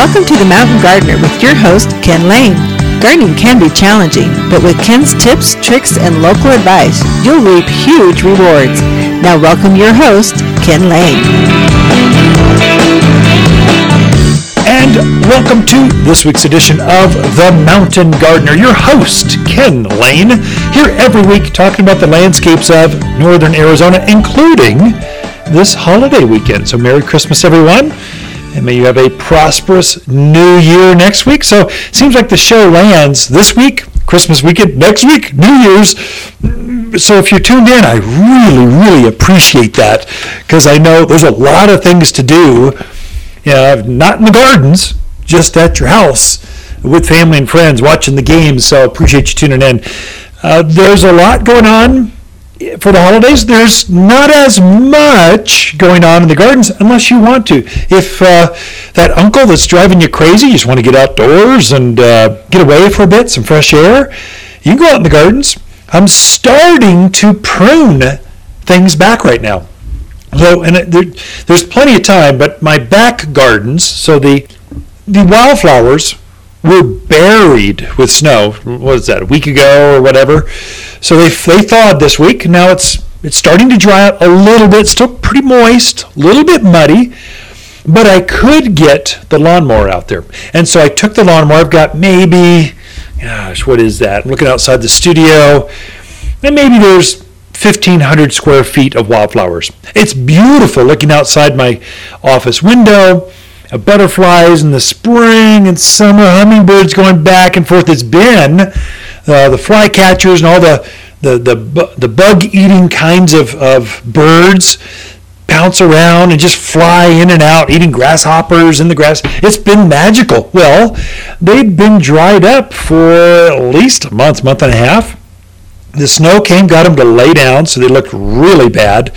Welcome to the Mountain Gardener with your host, Ken Lane. Gardening can be challenging, but with Ken's tips, tricks, and local advice, you'll reap huge rewards. Now welcome your host, Ken Lane. And welcome to this week's edition of The Mountain Gardener. Your host, Ken Lane, here every week talking about the landscapes of northern Arizona, including this holiday weekend. So Merry Christmas, everyone. And may you have a prosperous new year next week. So it seems like the show lands this week, Christmas weekend, next week, New Year's. So if you're tuned in, I really, really appreciate that because I know there's a lot of things to do. You know, not in the gardens, just at your house with family and friends watching the games. So appreciate you tuning in. Uh, there's a lot going on for the holidays, there's not as much going on in the gardens unless you want to. If uh, that uncle that's driving you crazy, you just want to get outdoors and uh, get away for a bit, some fresh air, you can go out in the gardens. I'm starting to prune things back right now. So, and it, there, there's plenty of time, but my back gardens, so the the wildflowers were buried with snow. What was that? A week ago or whatever. So they they thawed this week. Now it's it's starting to dry out a little bit. Still pretty moist, a little bit muddy. But I could get the lawnmower out there, and so I took the lawnmower. I've got maybe, gosh, what is that? I'm looking outside the studio, and maybe there's 1,500 square feet of wildflowers. It's beautiful looking outside my office window butterflies in the spring and summer, hummingbirds going back and forth. It's been uh, the flycatchers and all the the the, the bug eating kinds of, of birds bounce around and just fly in and out, eating grasshoppers in the grass. It's been magical. Well, they've been dried up for at least a month, month and a half. The snow came, got them to lay down, so they looked really bad.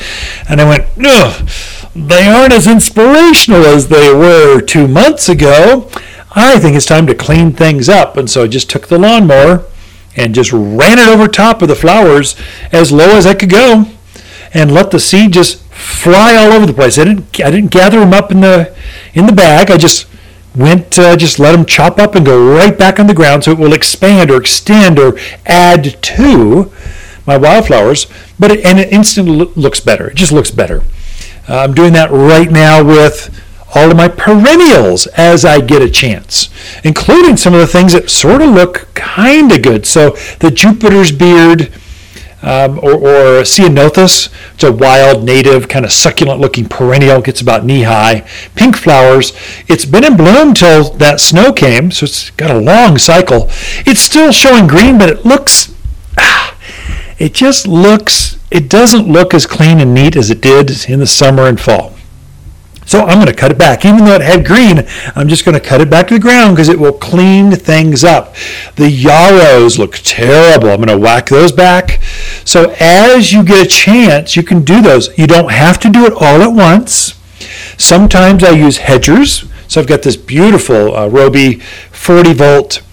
And I went, ugh they aren't as inspirational as they were two months ago. I think it's time to clean things up. And so I just took the lawnmower and just ran it over top of the flowers as low as I could go and let the seed just fly all over the place. I didn't, I didn't gather them up in the, in the bag. I just went, uh, just let them chop up and go right back on the ground so it will expand or extend or add to my wildflowers. But it, and it instantly looks better. It just looks better. I'm doing that right now with all of my perennials as I get a chance, including some of the things that sort of look kind of good. So the Jupiter's beard. Um, or, or Centranthus. It's a wild, native, kind of succulent looking perennial, gets about knee high. Pink flowers. It's been in bloom till that snow came, so it's got a long cycle. It's still showing green, but it looks, ah, it just looks it doesn't look as clean and neat as it did in the summer and fall. So I'm going to cut it back. Even though it had green, I'm just going to cut it back to the ground because it will clean things up. The yarrows look terrible. I'm going to whack those back. So as you get a chance, you can do those. You don't have to do it all at once. Sometimes I use hedgers. So I've got this beautiful uh, Ryobi 40 volt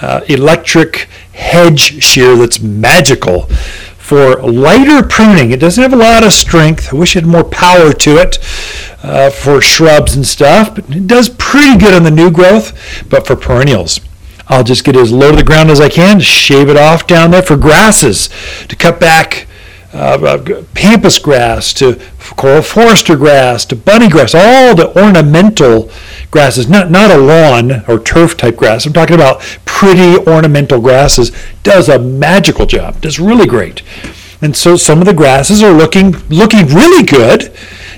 uh, electric hedge shear that's magical for lighter pruning. It doesn't have a lot of strength. I wish it had more power to it uh, for shrubs and stuff, but it does pretty good on the new growth. But for perennials, I'll just get as low to the ground as I can, shave it off down there for grasses to cut back. Uh, uh pampas grass to Karl Foerster grass to bunny grass, all the ornamental grasses, not, not a lawn or turf type grass. I'm talking about pretty ornamental grasses. Does a magical job, does really great. And so some of the grasses are looking looking really good,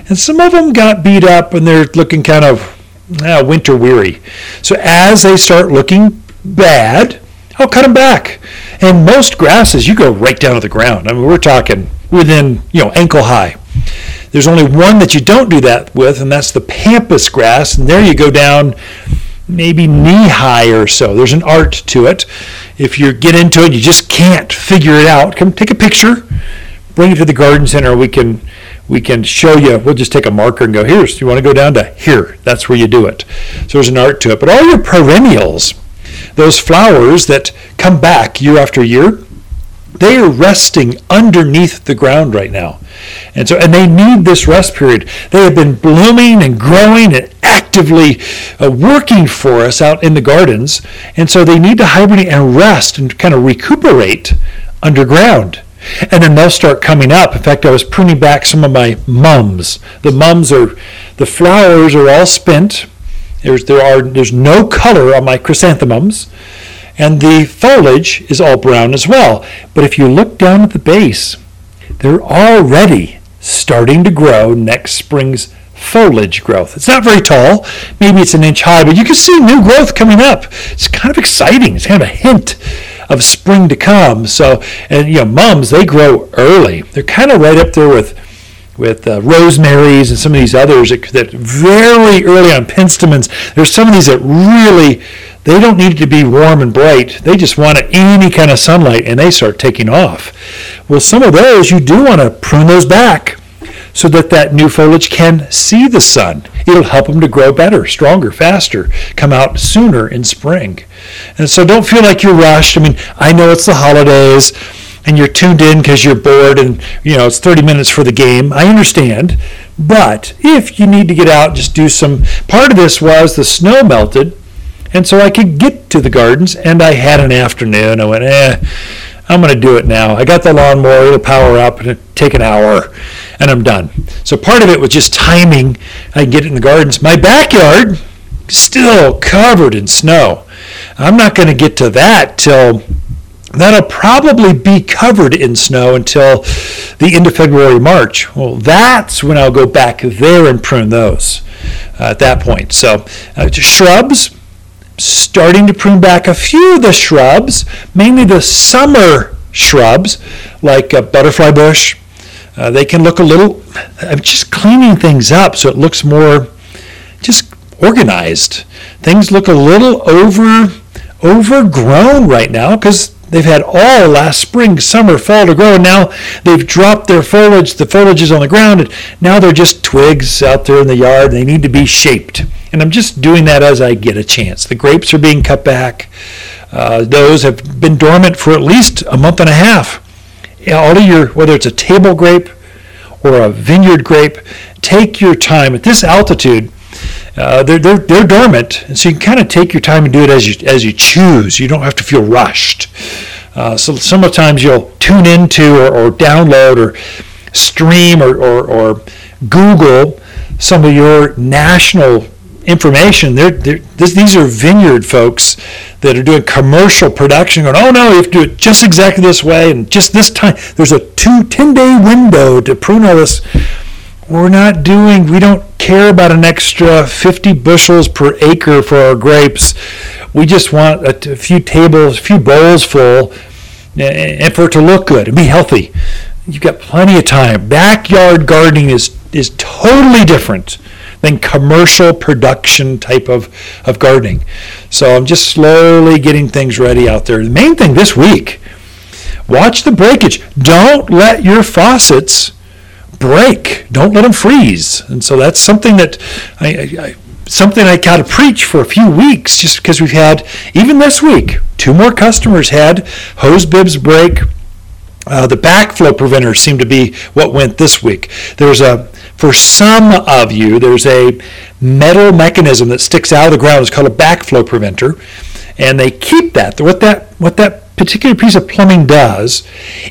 and some of them got beat up and they're looking kind of uh, winter weary. So as they start looking bad, I'll cut them back. And most grasses, you go right down to the ground. I mean, we're talking within you know ankle high. There's only one that you don't do that with, and that's the pampas grass. And there you go down maybe knee high or so. There's an art to it. If you get into it, you just can't figure it out. Come take a picture, bring it to the garden center. We can we can show you. We'll just take a marker and go, here's, you want to go down to here. That's where you do it. So there's an art to it. But all your perennials, those flowers that come back year after year, They are resting underneath the ground right now. And so, and they need this rest period. They have been blooming and growing and actively uh, working for us out in the gardens. And so they need to hibernate and rest and kind of recuperate underground. And then they'll start coming up. In fact, I was pruning back some of my mums. The mums are, the flowers are all spent. There's, there are, there's no color on my chrysanthemums and the foliage is all brown as well. But if you look down at the base, they're already starting to grow next spring's foliage growth. It's not very tall, maybe it's an inch high, but you can see new growth coming up. It's kind of exciting. It's kind of a hint of spring to come. So, and you know, mums they grow early. They're kind of right up there with with uh, rosemaries and some of these others that, that very early on penstemons. There's some of these that really they don't need it to be warm and bright. They just want any kind of sunlight and they start taking off. Well, some of those you do want to prune those back so that that new foliage can see the sun. It'll help them to grow better, stronger, faster, come out sooner in spring. And so don't feel like you're rushed. I mean, I know it's the holidays and you're tuned in because you're bored and you know it's 30 minutes for the game. I understand. But if you need to get out, just do some. Part of this was the snow melted and so I could get to the gardens, and I had an afternoon. I went, eh, I'm going to do it now. I got the lawnmower, it'll power up, and take an hour, and I'm done. So part of it was just timing. I get in the gardens. My backyard, still covered in snow. I'm not going to get to that till that'll probably be covered in snow until the end of February, March. Well, that's when I'll go back there and prune those uh, at that point. So, uh, shrubs, starting to prune back a few of the shrubs, mainly the summer shrubs like a butterfly bush. Uh, they can look a little, I'm just cleaning things up so it looks more just organized. Things look a little over overgrown right now because they've had all last spring, summer, fall to grow. Now they've dropped their foliage. The foliage is on the ground, and now they're just twigs out there in the yard. They need to be shaped. And I'm just doing that as I get a chance. The grapes are being cut back. Uh, those have been dormant for at least a month and a half. All of your, whether it's a table grape or a vineyard grape, take your time at this altitude. Uh, they're, they're, they're dormant, and so you can kind of take your time and do it as you, as you choose. You don't have to feel rushed. Uh, so sometimes you'll tune into or, or download or stream or, or, or Google some of your national information. They're, they're, this, these are vineyard folks that are doing commercial production going, oh no, you have to do it just exactly this way and just this time. There's a two, 10 day window to prune all this. We're not doing, we don't care about an extra 50 bushels per acre for our grapes. We just want a, few tables, a few bowls full and for it to look good and be healthy. You've got plenty of time. Backyard gardening is, is totally different than commercial production type of, of gardening. So I'm just slowly getting things ready out there. The main thing this week, watch the breakage. Don't let your faucets break. Don't let them freeze. And so that's something that I, I, I something I got to preach for a few weeks just because we've had, even this week, two more customers had hose bibs break. Uh, the backflow preventer seemed to be what went this week. There's a for some of you, there's a metal mechanism that sticks out of the ground. It's called a backflow preventer, and they keep that. What that what that particular piece of plumbing does,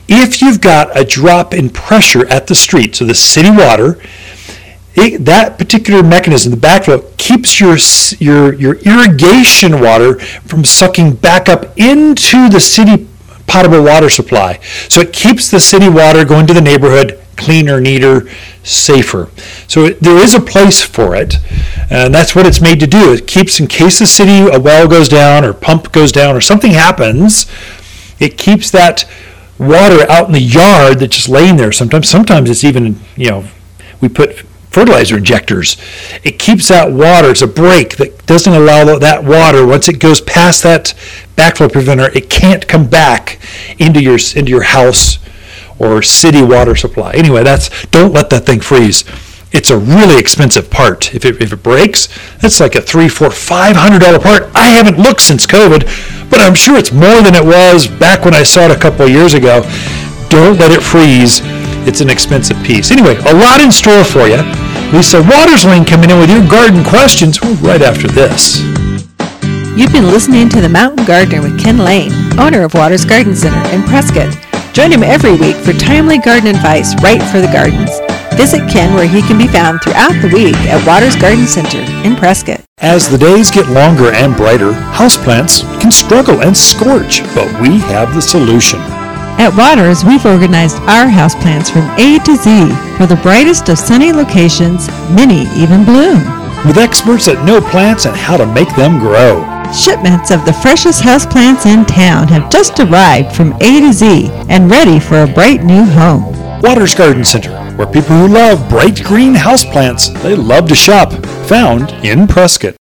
if you've got a drop in pressure at the street, so the city water, it, that particular mechanism, the backflow, keeps your your your irrigation water from sucking back up into the city potable water supply. So it keeps the city water going to the neighborhood cleaner, neater, safer. So there is a place for it, and that's what it's made to do. It keeps, in case the city, a well goes down or pump goes down or something happens, it keeps that water out in the yard that's just laying there. Sometimes, sometimes it's even, you know, we put fertilizer injectors. It keeps that water. It's a break that doesn't allow that water once it goes past that backflow preventer, it can't come back into your into your house or city water supply. Anyway, that's don't let that thing freeze. It's a really expensive part. If it, if it breaks, that's like a three, four, five hundred dollar part. I haven't looked since COVID, but I'm sure it's more than it was back when I saw it a couple of years ago. Don't let it freeze. It's an expensive piece. Anyway, a lot in store for you. Lisa Waters Lane coming in with your garden questions right after this. You've been listening to The Mountain Gardener with Ken Lane, owner of Waters Garden Center in Prescott. Join him every week for timely garden advice right for the gardens. Visit Ken where he can be found throughout the week at Waters Garden Center in Prescott. As the days get longer and brighter, houseplants can struggle and scorch, but we have the solution. At Waters, we've organized our houseplants from A to Z for the brightest of sunny locations, many even bloom. With experts that know plants and how to make them grow. Shipments of the freshest houseplants in town have just arrived from A to Z and ready for a bright new home. Waters Garden Center, where people who love bright green houseplants, they love to shop, found in Prescott.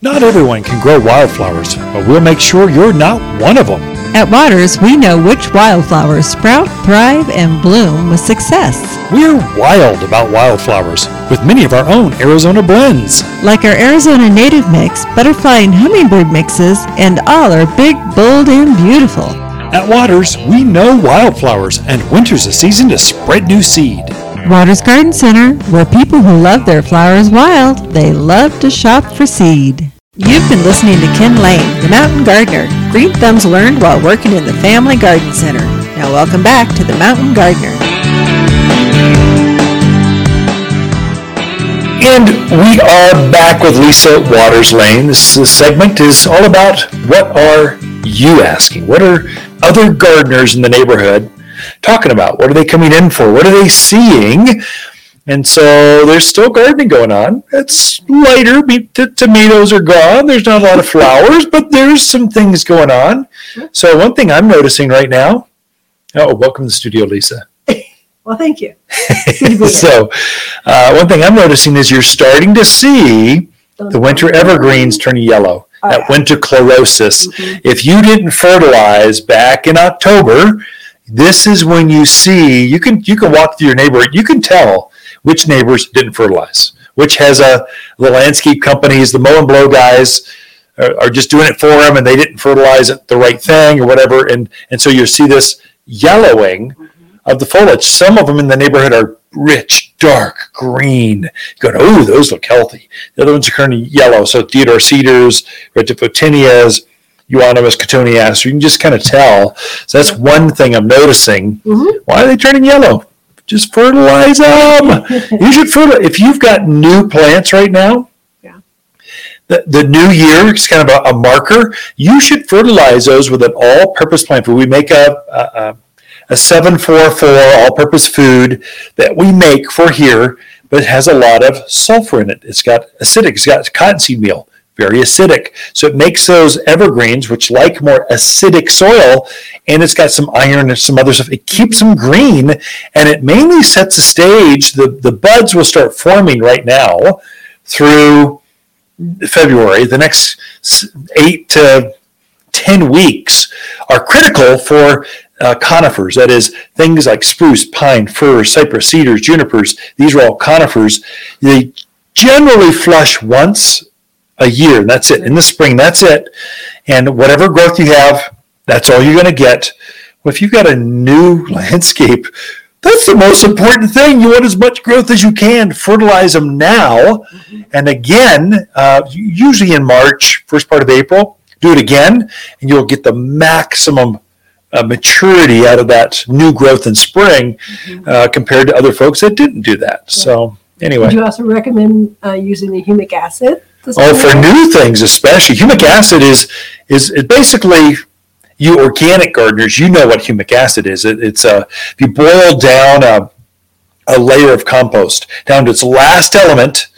Not everyone can grow wildflowers, but we'll make sure you're not one of them. At Waters, we know which wildflowers sprout, thrive, and bloom with success. We're wild about wildflowers, with many of our own Arizona blends. Like our Arizona native mix, butterfly and hummingbird mixes, and all are big, bold, and beautiful. At Waters, we know wildflowers, and winter's a season to spread new seed. Waters Garden Center, where people who love their flowers wild, they love to shop for seed. You've been listening to Ken Lane, the Mountain Gardener. Green thumbs learned while working in the Family Garden Center. Now welcome back to the Mountain Gardener. And we are back with Lisa Waters Lane. This, this segment is all about what are you asking? What are other gardeners in the neighborhood talking about? What are they coming in for? What are they seeing? And so there's still gardening going on. It's lighter. The tomatoes are gone. There's not a lot of flowers, but there's some things going on. So one thing I'm noticing right now. Oh, welcome to the studio, Lisa. Well, thank you. so, uh, one thing I'm noticing is you're starting to see the winter evergreens turn yellow. Oh, that yeah. winter chlorosis. Mhm. If you didn't fertilize back in October, this is when you see you can you can walk through your neighborhood. You can tell which neighbors didn't fertilize, which has a the landscape companies, the mow and blow guys are, are just doing it for them, and they didn't fertilize it the right thing or whatever, and and so you see this yellowing of the foliage. Some of them in the neighborhood are rich, dark green. Going, oh, those look healthy. The other ones are turning yellow. So Deodar cedars, Red tip photinias, Euonymus cotoneasters. You can just kind of tell. So that's one thing I'm noticing. Mhm. Why are they turning yellow? Just fertilize them. you should fertilize. If you've got new plants right now, Yeah. the, the new year is kind of a, a marker. You should fertilize those with an all-purpose plant food. We make a, a, a a 744 all-purpose food that we make for here, but it has a lot of sulfur in it. It's got acidic. It's got cottonseed meal, very acidic. So it makes those evergreens, which like more acidic soil, and it's got some iron and some other stuff. It keeps them green, and it mainly sets the stage. The the buds will start forming right now through February. The next eight to 10 weeks are critical for uh, conifers. That is, things like spruce, pine, fir, cypress, cedars, junipers. These are all conifers. They generally flush once a year. and That's it. In the spring, that's it. And whatever growth you have, that's all you're going to get. Well, if you've got a new landscape, that's the most important thing. You want as much growth as you can. Fertilize them now. And again, uh, usually in March, first part of April, do it again, and you'll get the maximum uh, maturity out of that new growth in spring uh, compared to other folks that didn't do that. So, anyway, Would you also recommend uh, using the humic acid? Oh, for new things especially, humic acid is is it basically you organic gardeners. You know what humic acid is. It, it's a if you boil down a a layer of compost down to its last element,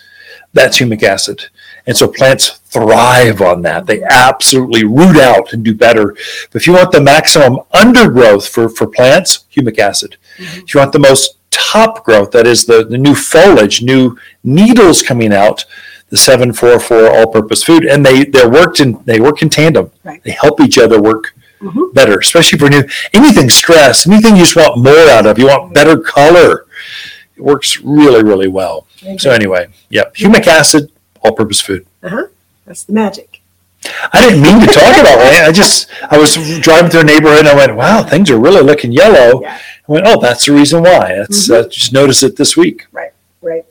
that's humic acid. And so plants thrive on that. They absolutely root out and do better. But if you want the maximum undergrowth for, for plants, humic acid. If you want the most top growth, that is the, the new foliage, new needles coming out, the 744 all-purpose food, and they they worked in they work in tandem. Right. They help each other work Mhm. better, especially for new anything stress, anything you just want more out of. You want better color. It works really really well. So anyway, yep, humic acid, all-purpose food. Uh huh. That's the magic. I didn't mean to talk about it. I just I was driving through a neighborhood and I went, "Wow, things are really looking yellow." Yeah. I went, "Oh, that's the reason why." That's uh, just noticed it this week. Right. Right.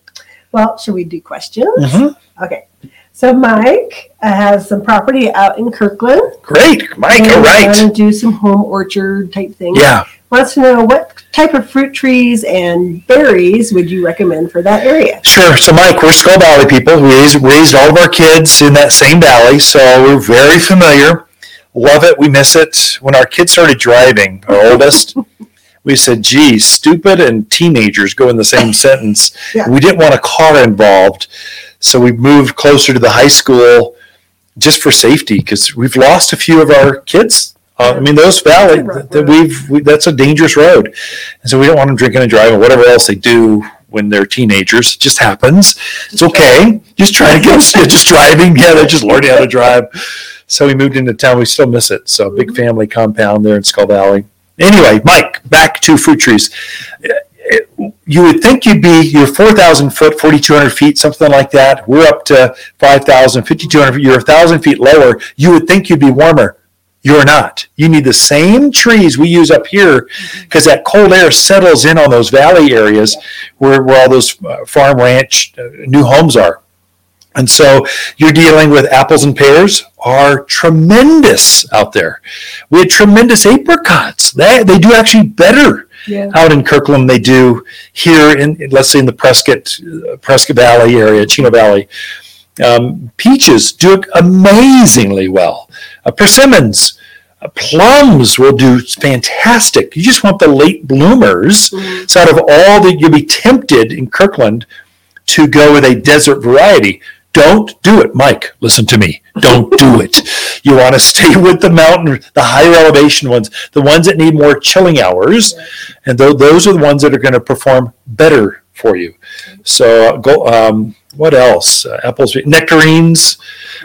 Well, should we do questions? Mhm. Okay. So Mike has some property out in Kirkland. Great, Mike. All right. Want to do some home orchard type things. Yeah. Wants to know what type of fruit trees and berries would you recommend for that area? Sure. So, Mike, we're Skull Valley people. We raised, raised all of our kids in that same valley, so we're very familiar. Love it. We miss it. When our kids started driving, our oldest, we said, geez, stupid and teenagers go in the same sentence. Yeah. We didn't want a car involved, so we moved closer to the high school just for safety because we've lost a few of our kids. Uh, I mean, those valley that we've we, that's a dangerous road, and so we don't want them drinking and driving, whatever else they do when they're teenagers. It just happens. It's okay. Just trying to get us just driving. Yeah, they're just learning how to drive. So we moved into town. We still miss it. So big family compound there in Skull Valley. Anyway, Mike, back to fruit trees. You would think you'd be you're 4,000 foot, 4,200 feet, something like that. We're up to 5,000, 5,200 feet. You're 1,000 feet lower. You would think you'd be warmer. You're not. You need the same trees we use up here because that cold air settles in on those valley areas where, where all those uh, farm ranch uh, new homes are. And so you're dealing with apples and pears are tremendous out there. We had tremendous apricots. They, they do actually better Yeah. out in Kirkland than they do here in, let's say in the Prescott, uh, Prescott Valley area, Chino Valley. Um, peaches do amazingly well. Uh, persimmons, uh, plums will do fantastic. You just want the late bloomers. Mhm. So out of all that, you'll be tempted in Kirkland to go with a desert variety. Don't do it, Mike. Listen to me. Don't do it. You want to stay with the mountain, the higher elevation ones, the ones that need more chilling hours, and tho- those are the ones that are going to perform better for you. So, uh, go. Um, what else? Uh, apples, nectarines.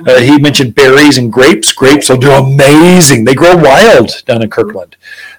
Uh, he mentioned berries and grapes. Grapes will do amazing. They grow wild down in Kirkland.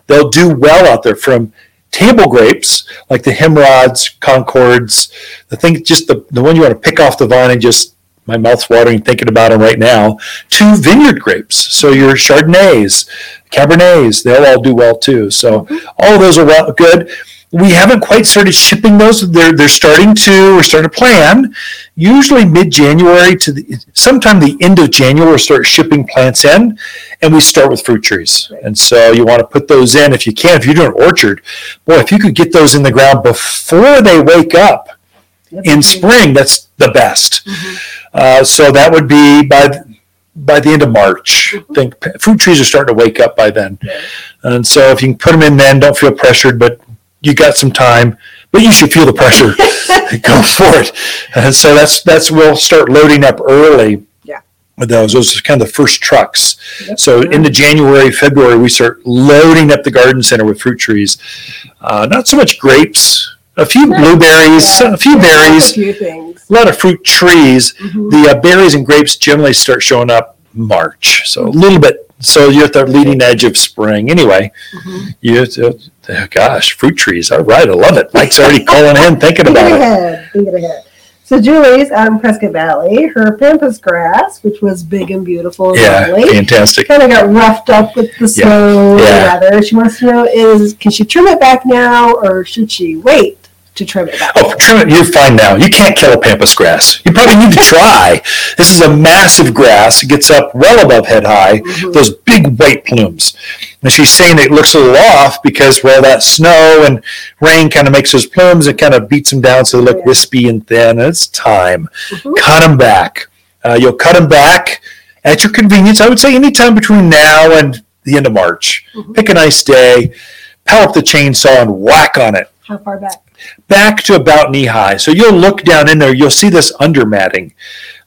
They'll do well out there from table grapes like the Himrods, Concords, the thing, just the, the one you want to pick off the vine and just, my mouth's watering thinking about them right now, to vineyard grapes. So your Chardonnays, Cabernets, they'll all do well too. So all those are well, good. We haven't quite started shipping those. They're, they're starting to, we're starting to plan. Usually mid-January to the, sometime the end of January, we'll start shipping plants in and we start with fruit trees. And so you want to put those in if you can. If you're doing an orchard, boy, if you could get those in the ground before they wake up in spring, that's the best. Uh, so that would be by by the end of March. I think fruit trees are starting to wake up by then, and so if you can put them in then, don't feel pressured, but you got some time. But you should feel the pressure. Go for it. And so that's that's we'll start loading up early. Yeah. With those, those are kind of the first trucks. So into January, February, we start loading up the garden center with fruit trees. Uh, not so much grapes, a few No. blueberries, Yeah. a few Yeah, berries, A few things. a lot of fruit trees. Mhm. The uh, berries and grapes generally start showing up March, so a little bit. So you're at the leading edge of spring. Anyway, Mhm. you, uh, gosh, fruit trees. All right, I love it. Mike's already calling in, thinking about it. ahead, thinking ahead. So Julie's out in Prescott Valley. Her pampas grass, which was big and beautiful and Yeah, lovely, fantastic. kind of got roughed up with the Yeah, snow. yeah. Rather, she wants to know is can she trim it back now or should she wait to trim it back? Oh, trim it. You're fine now. You can't kill a pampas grass. You probably need to try. This is a massive grass. It gets up well above head high. Mhm. Those big white plumes. And she's saying it looks a little off because, well, that snow and rain kind of makes those plumes and kind of beats them down so they look Yeah. wispy and thin. And it's time. Mhm. Cut them back. Uh, you'll cut them back at your convenience. I would say anytime between now and the end of March. Mhm. Pick a nice day, power up the chainsaw and whack on it How far back? Back to about knee high. So you'll look down in there, you'll see this undermatting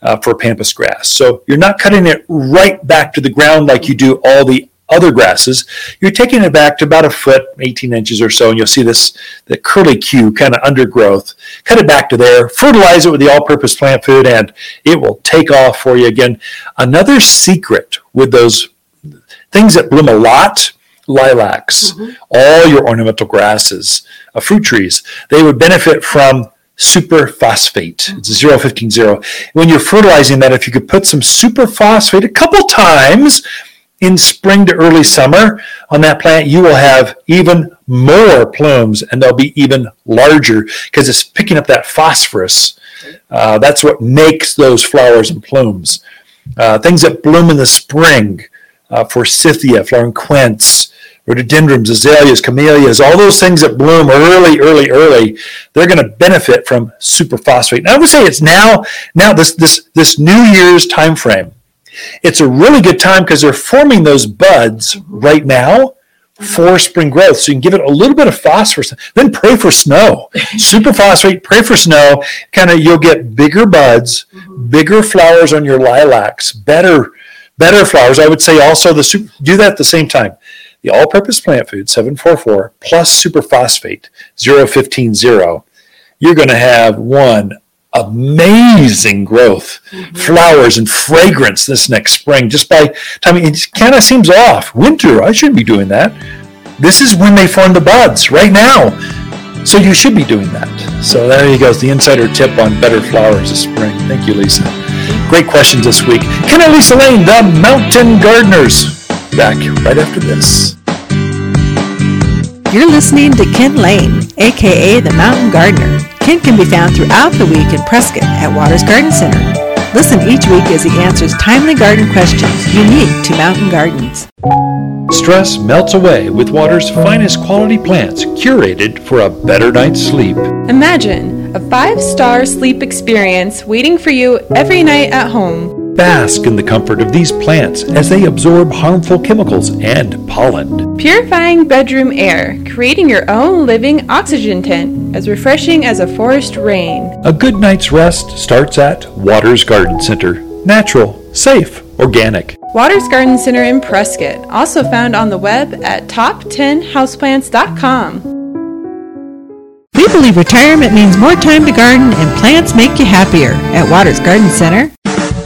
uh, for pampas grass. So you're not cutting it right back to the ground like you do all the other grasses. You're taking it back to about a foot, 18 inches or so, and you'll see this the curly Q kind of undergrowth. Cut it back to there, fertilize it with the all-purpose plant food, and it will take off for you again. Another secret with those things that bloom a lot, lilacs, Mhm. all your ornamental grasses, uh, fruit trees, they would benefit from superphosphate. It's 0150. When you're fertilizing that, if you could put some superphosphate a couple times in spring to early summer on that plant, you will have even more plumes and they'll be even larger because it's picking up that phosphorus. Uh, that's what makes those flowers and plumes. Uh, things that bloom in the spring, uh, forsythia, flowering quince, rhododendrons, azaleas, camellias, all those things that bloom early, early, early, they're going to benefit from superphosphate. And I would say it's now, now this this this New Year's time frame. It's a really good time because they're forming those buds right now for spring growth. So you can give it a little bit of phosphorus, then pray for snow. Superphosphate, pray for snow. Kind of you'll get bigger buds, mm-hmm. bigger flowers on your lilacs, better better flowers. I would say also the super, do that at the same time. The all-purpose plant food 744 plus superphosphate 0150. You're going to have one amazing growth, mm-hmm. flowers and fragrance this next spring. Just by time it kind of seems off. Winter, I shouldn't be doing that. This is when they form the buds right now. So you should be doing that. So there you go. The insider tip on better flowers this spring. Thank you, Lisa. Great questions this week. Ken and Lisa Lane, the Mountain Gardeners. Back right after this. You're listening to Ken Lane, aka the Mountain Gardener. Ken can be found throughout the week in Prescott at Waters Garden Center. Listen each week as he answers timely garden questions unique to mountain gardens. Stress melts away with Waters' finest quality plants curated for a better night's sleep. Imagine a five star sleep experience waiting for you every night at home. Bask in the comfort of these plants as they absorb harmful chemicals and pollen. Purifying bedroom air, creating your own living oxygen tent, as refreshing as a forest rain. A good night's rest starts at Waters Garden Center. Natural, safe, organic. Waters Garden Center in Prescott, also found on the web at top10houseplants.com. We believe retirement means more time to garden and plants make you happier. At Waters Garden Center,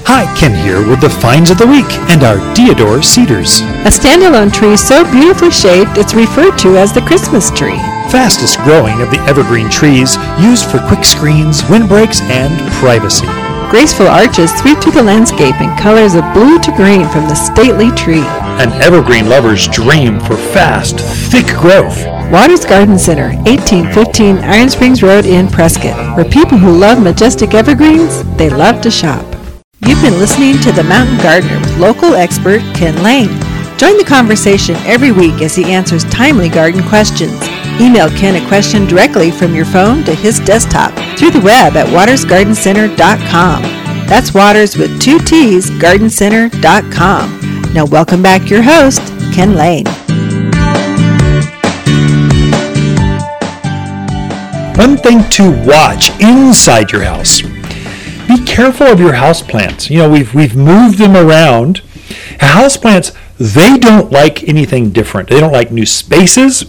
Hi, Ken here with the finds of the week and our Deodar cedars. A standalone tree so beautifully shaped it's referred to as the Christmas tree. Fastest growing of the evergreen trees used for quick screens, windbreaks, and privacy. Graceful arches sweep through the landscape in colors of blue to green from the stately tree. An evergreen lover's dream for fast, thick growth. Waters Garden Center, 1815 Iron Springs Road in Prescott, where people who love majestic evergreens, they love to shop. You've been listening to The Mountain Gardener with local expert Ken Lane. Join the conversation every week as he answers timely garden questions. Email Ken a question directly from your phone to his desktop through the web at watersgardencenter.com. That's Waters with two T's, gardencenter.com. Now welcome back your host, Ken Lane. One thing to watch inside your house careful of your houseplants. You know, we've we've moved them around. Houseplants, they don't like anything different. They don't like new spaces.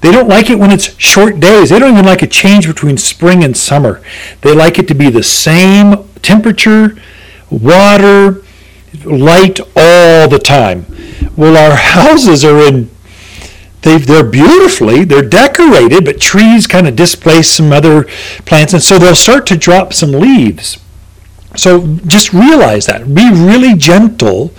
They don't like it when it's short days. They don't even like a change between spring and summer. They like it to be the same temperature, water, light all the time. Well, our houses are in they they're beautifully, they're decorated, but trees kind of displace some other plants, and so they'll start to drop some leaves. So just realize that. Be really gentle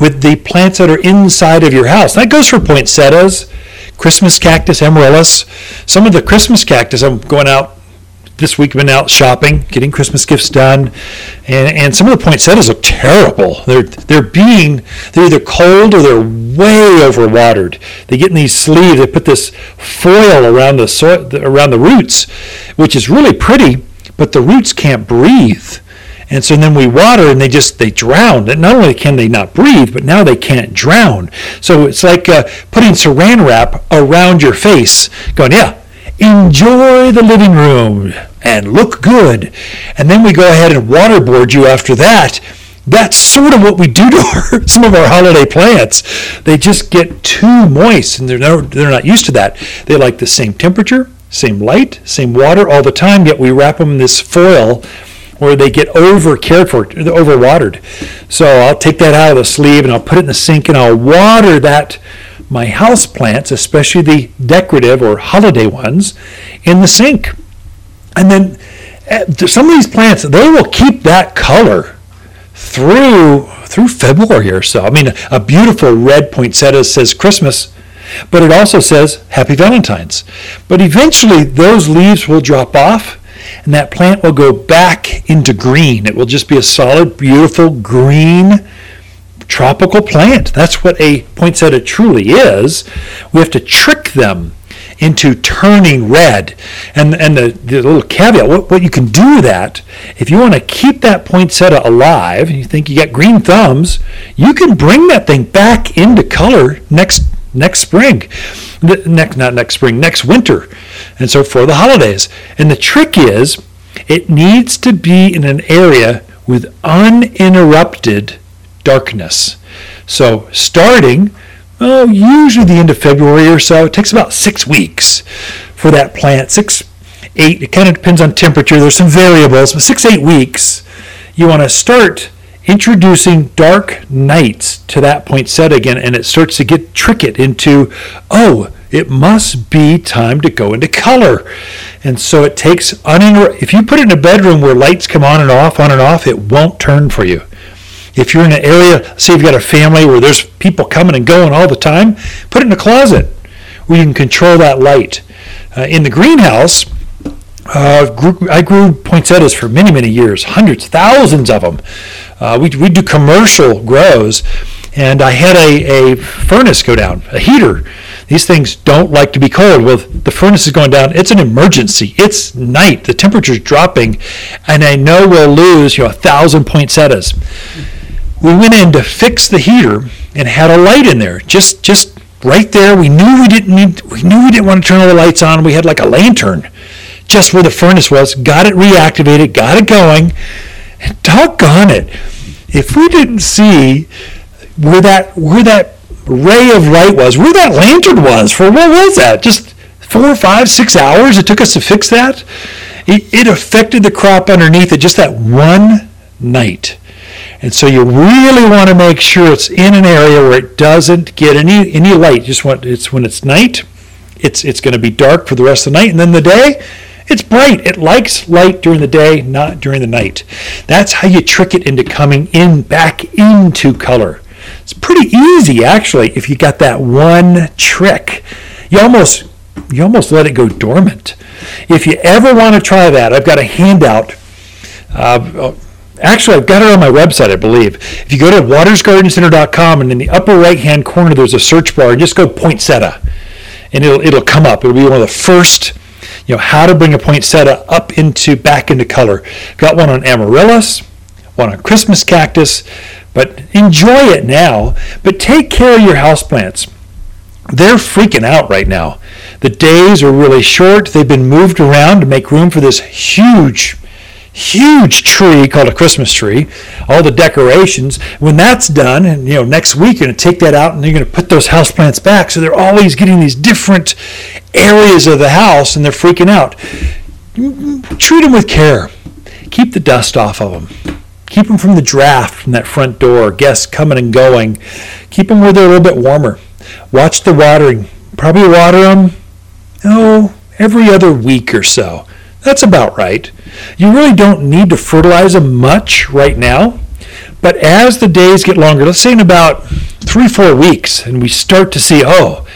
with the plants that are inside of your house. That goes for poinsettias, Christmas cactus, amaryllis. Some of the Christmas cactus, I'm going out this week, been out shopping, getting Christmas gifts done, and, and some of the poinsettias are terrible. They're they're being they're either cold or they're way overwatered. They get in these sleeves. They put this foil around the soil, around the roots, which is really pretty, but the roots can't breathe. And so then we water and they just, they drown. And not only can they not breathe, but now they can't drown. So it's like uh, putting saran wrap around your face, going, yeah, enjoy the living room and look good. And then we go ahead and waterboard you after that. That's sort of what we do to our, some of our holiday plants. They just get too moist and they're, no, they're not used to that. They like the same temperature, same light, same water all the time, yet we wrap them in this foil where they get over cared for, over watered. So I'll take that out of the sleeve and I'll put it in the sink and I'll water that my house plants, especially the decorative or holiday ones, in the sink. And then eh, some of these plants they will keep that color through through February or so. I mean, a beautiful red poinsettia says Christmas, but it also says Happy Valentine's. But eventually, those leaves will drop off, and that plant will go back into green. It will just be a solid, beautiful green tropical plant. That's what a poinsettia truly is. We have to trick them into turning red. And, and the, the little caveat, what, what you can do with that, if you want to keep that poinsettia alive, and you think you got green thumbs, you can bring that thing back into color next next spring, next not next spring, next winter, and so for the holidays. And the trick is, it needs to be in an area with uninterrupted darkness. So starting oh, usually the end of February or so. It takes about six weeks for that plant. Six, eight, it kind of depends on temperature. There's some variables, but six, eight weeks, you want to start introducing dark nights to that poinsettia again, and it starts to get trick it into, oh, it must be time to go into color. And so it takes if you put it in a bedroom where lights come on and off, on and off, it won't turn for you. If you're in an area, say you've got a family where there's people coming and going all the time, put it in a closet where you can control that light. Uh, in the greenhouse, uh, grew, I grew poinsettias for many, many years, hundreds, thousands of them. Uh, we, we do commercial grows, and I had a, a furnace go down, a heater. These things don't like to be cold. Well, the furnace is going down. It's an emergency. It's night. The temperature's dropping, and I know we'll lose you know a thousand poinsettias we went in to fix the heater and had a light in there, just just right there. We knew we didn't need, we knew we didn't want to turn all the lights on. We had like a lantern just where the furnace was. Got it reactivated, got it going. And doggone it, if we didn't see where that where that ray of light was, where that lantern was for what was that? Just four, five, six hours it took us to fix that. It, it affected the crop underneath it just that one night. And so you really want to make sure it's in an area where it doesn't get any any light. Just want it's when it's night, it's it's going to be dark for the rest of the night, and then the day, it's bright. It likes light during the day, not during the night. That's how you trick it into coming in back into color. It's pretty easy actually if you got that one trick. You almost you almost let it go dormant. If you ever want to try that, I've got a handout. Uh, Actually, I've got it on my website, I believe. If you go to watersgardencenter.com and in the upper right hand corner, there's a search bar, just go poinsettia, and it'll it'll come up. It'll be one of the first, you know, how to bring a poinsettia up into back into color. Got one on amaryllis, one on Christmas cactus, but enjoy it now. But take care of your houseplants. They're freaking out right now. The days are really short. They've been moved around to make room for this huge huge tree called a Christmas tree, all the decorations. When that's done, and you know, next week you're going to take that out and you're going to put those house plants back. So they're always getting these different areas of the house and they're freaking out. Treat them with care. Keep the dust off of them. Keep them from the draft from that front door, guests coming and going. Keep them where they're a little bit warmer. Watch the watering. Probably water them, oh, every other week or so. That's about right. You really don't need to fertilize them much right now. But as the days get longer, let's say in about three, four weeks, and we start to see, oh,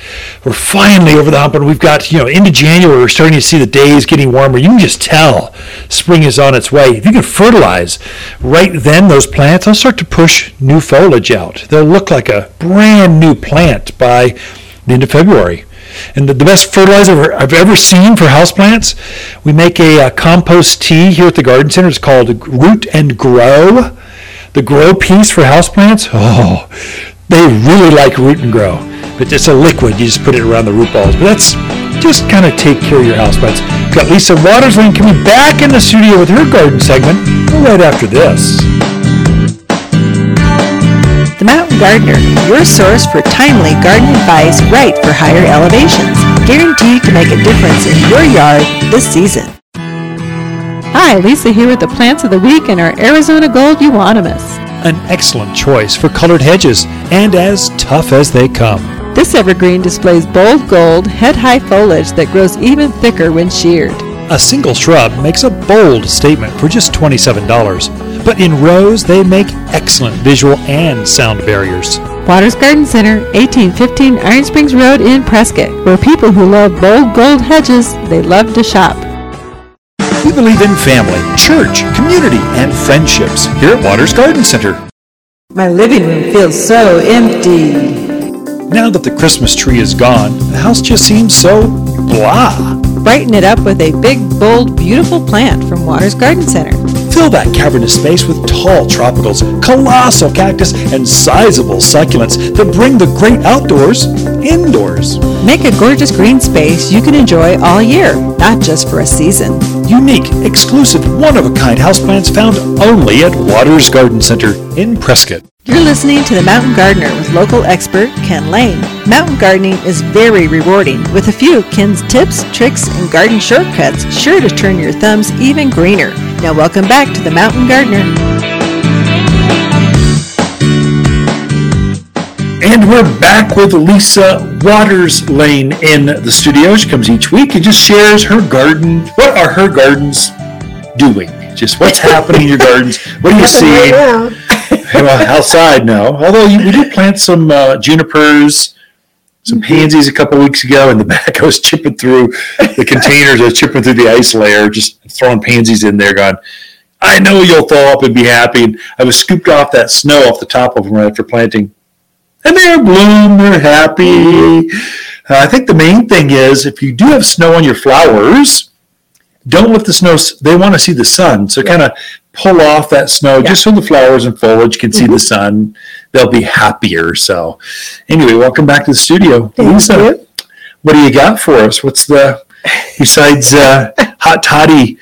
we're finally over the hump and we've got, you know, into January, we're starting to see the days getting warmer. You can just tell spring is on its way. If you can fertilize right then those plants, they'll start to push new foliage out. They'll look like a brand new plant by the end of February. And the, the best fertilizer I've ever seen for houseplants, we make a, a, uh, compost tea here at the garden center. It's called Root and Grow. The grow piece for houseplants, oh, they really like root and grow. But it's a liquid, you just put it around the root balls. But that's just kind of take care of your houseplants. We've got Lisa Waters Lane coming back in the studio with her garden segment right after this. The Mountain Gardener, your source for timely garden advice right for higher elevations. Guaranteed to make a difference in your yard this season. Hi, Lisa here with the plants of the week and our Arizona Gold Euonymus. An excellent choice for colored hedges and as tough as they come. This evergreen displays bold gold, head high foliage that grows even thicker when sheared. A single shrub makes a bold statement for just $27, but in rows they make excellent visual and sound barriers. Waters Garden Center, 1815 Iron Springs Road in Prescott, where people who love bold gold hedges, they love to shop. We believe in family, church, community, and friendships here at Waters Garden Center. My living room feels so empty. Now that the Christmas tree is gone, the house just seems so blah. Brighten it up with a big, bold, beautiful plant from Waters Garden Center. Fill that cavernous space with tall tropicals, colossal cactus, and sizable succulents that bring the great outdoors indoors. Make a gorgeous green space you can enjoy all year, not just for a season. Unique, exclusive, one-of-a-kind houseplants found only at Waters Garden Center in Prescott. You're listening to The Mountain Gardener with local expert Ken Lane. Mountain gardening is very rewarding with a few Ken's tips, tricks, and garden shortcuts sure to turn your thumbs even greener. Now welcome back to The Mountain Gardener. And we're back with Lisa Waters Lane in the studio. She comes each week and just shares her garden. What are her gardens doing? Just what's happening in your gardens? What are you seeing? well, outside, now. Although you, we do plant some uh, junipers, some pansies a couple weeks ago. In the back, I was chipping through the containers. I was chipping through the ice layer, just throwing pansies in there, going, I know you'll thaw up and be happy. And I was scooped off that snow off the top of them right after planting. And they're bloom, they're happy. Uh, I think the main thing is if you do have snow on your flowers, don't let the snow, they want to see the sun. So kind of pull off that snow just so the flowers and foliage can see the sun. They'll be happier. So, anyway, welcome back to the studio. Thank Lisa, you. what do you got for us? What's the, besides uh, hot toddy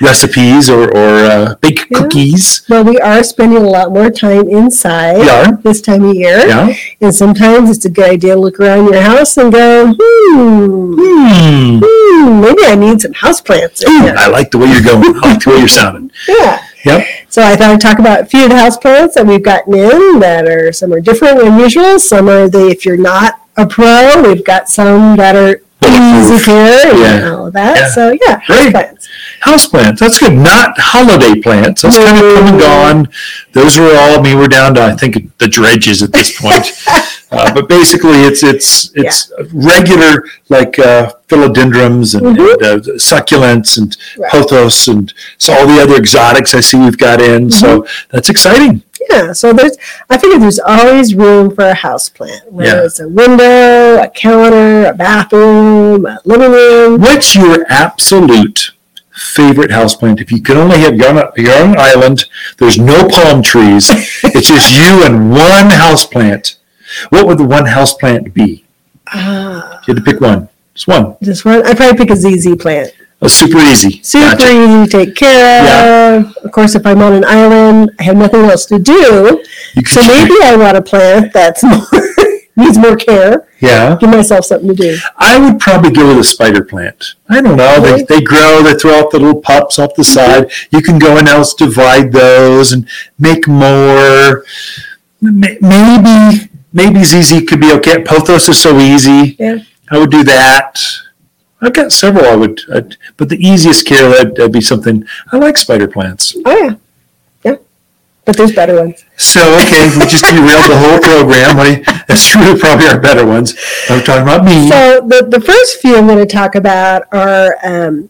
recipes or, or uh, bake Yeah. cookies? Well, we are spending a lot more time inside We are. this time of year. Yeah. And sometimes it's a good idea to look around your house and go, hmm, Hmm. hmm maybe I need some houseplants in here. I like the way you're going. I like the way you're sounding. Yeah. Yep. So I thought I'd talk about a few of the houseplants that we've gotten in that are some are different than usual. Some are the if you're not a pro, we've got some that are easy care and Yeah. all of that. Yeah. So yeah, houseplants. Houseplants, that's good. Not holiday plants. That's kind of come and mm. gone. Those are all, I mean, we're down to, I think, the dredges at this point. uh, but basically, it's it's it's regular, like uh, philodendrons and, and uh, succulents and Mm-hmm. Right. pothos and so all the other exotics I see we've got in. So Mm-hmm. that's exciting. Yeah, so there's I figure there's always room for a houseplant, whether Yeah. it's a window, a counter, a bathroom, a living room. What's your absolute favorite houseplant? If you could only have your own, your own island, there's no palm trees, it's just you and one houseplant. What would the one house plant be? If you had to pick one, just one. this one I'd probably pick a ZZ plant. Oh, super easy. Super Gotcha. easy to take care of. Of course, if I'm on an island, I have nothing else to do. You could So maybe I want a plant that's more needs more care. yeah. Give myself something to do. I would probably go with a spider plant. I don't know. They, they grow, they throw out the little pups off the mm-hmm. side. You can go and else divide those and make more. Maybe, maybe ZZ could be okay. Pothos is so easy. Yeah. I would do that. I've got several I would, I'd, but the easiest care would be something. I like spider plants. Oh yeah, yeah. But there's better ones. So okay, we just derailed the whole program. That's really probably our better ones. I'm talking about me. So the, the first few I'm going to talk about are um,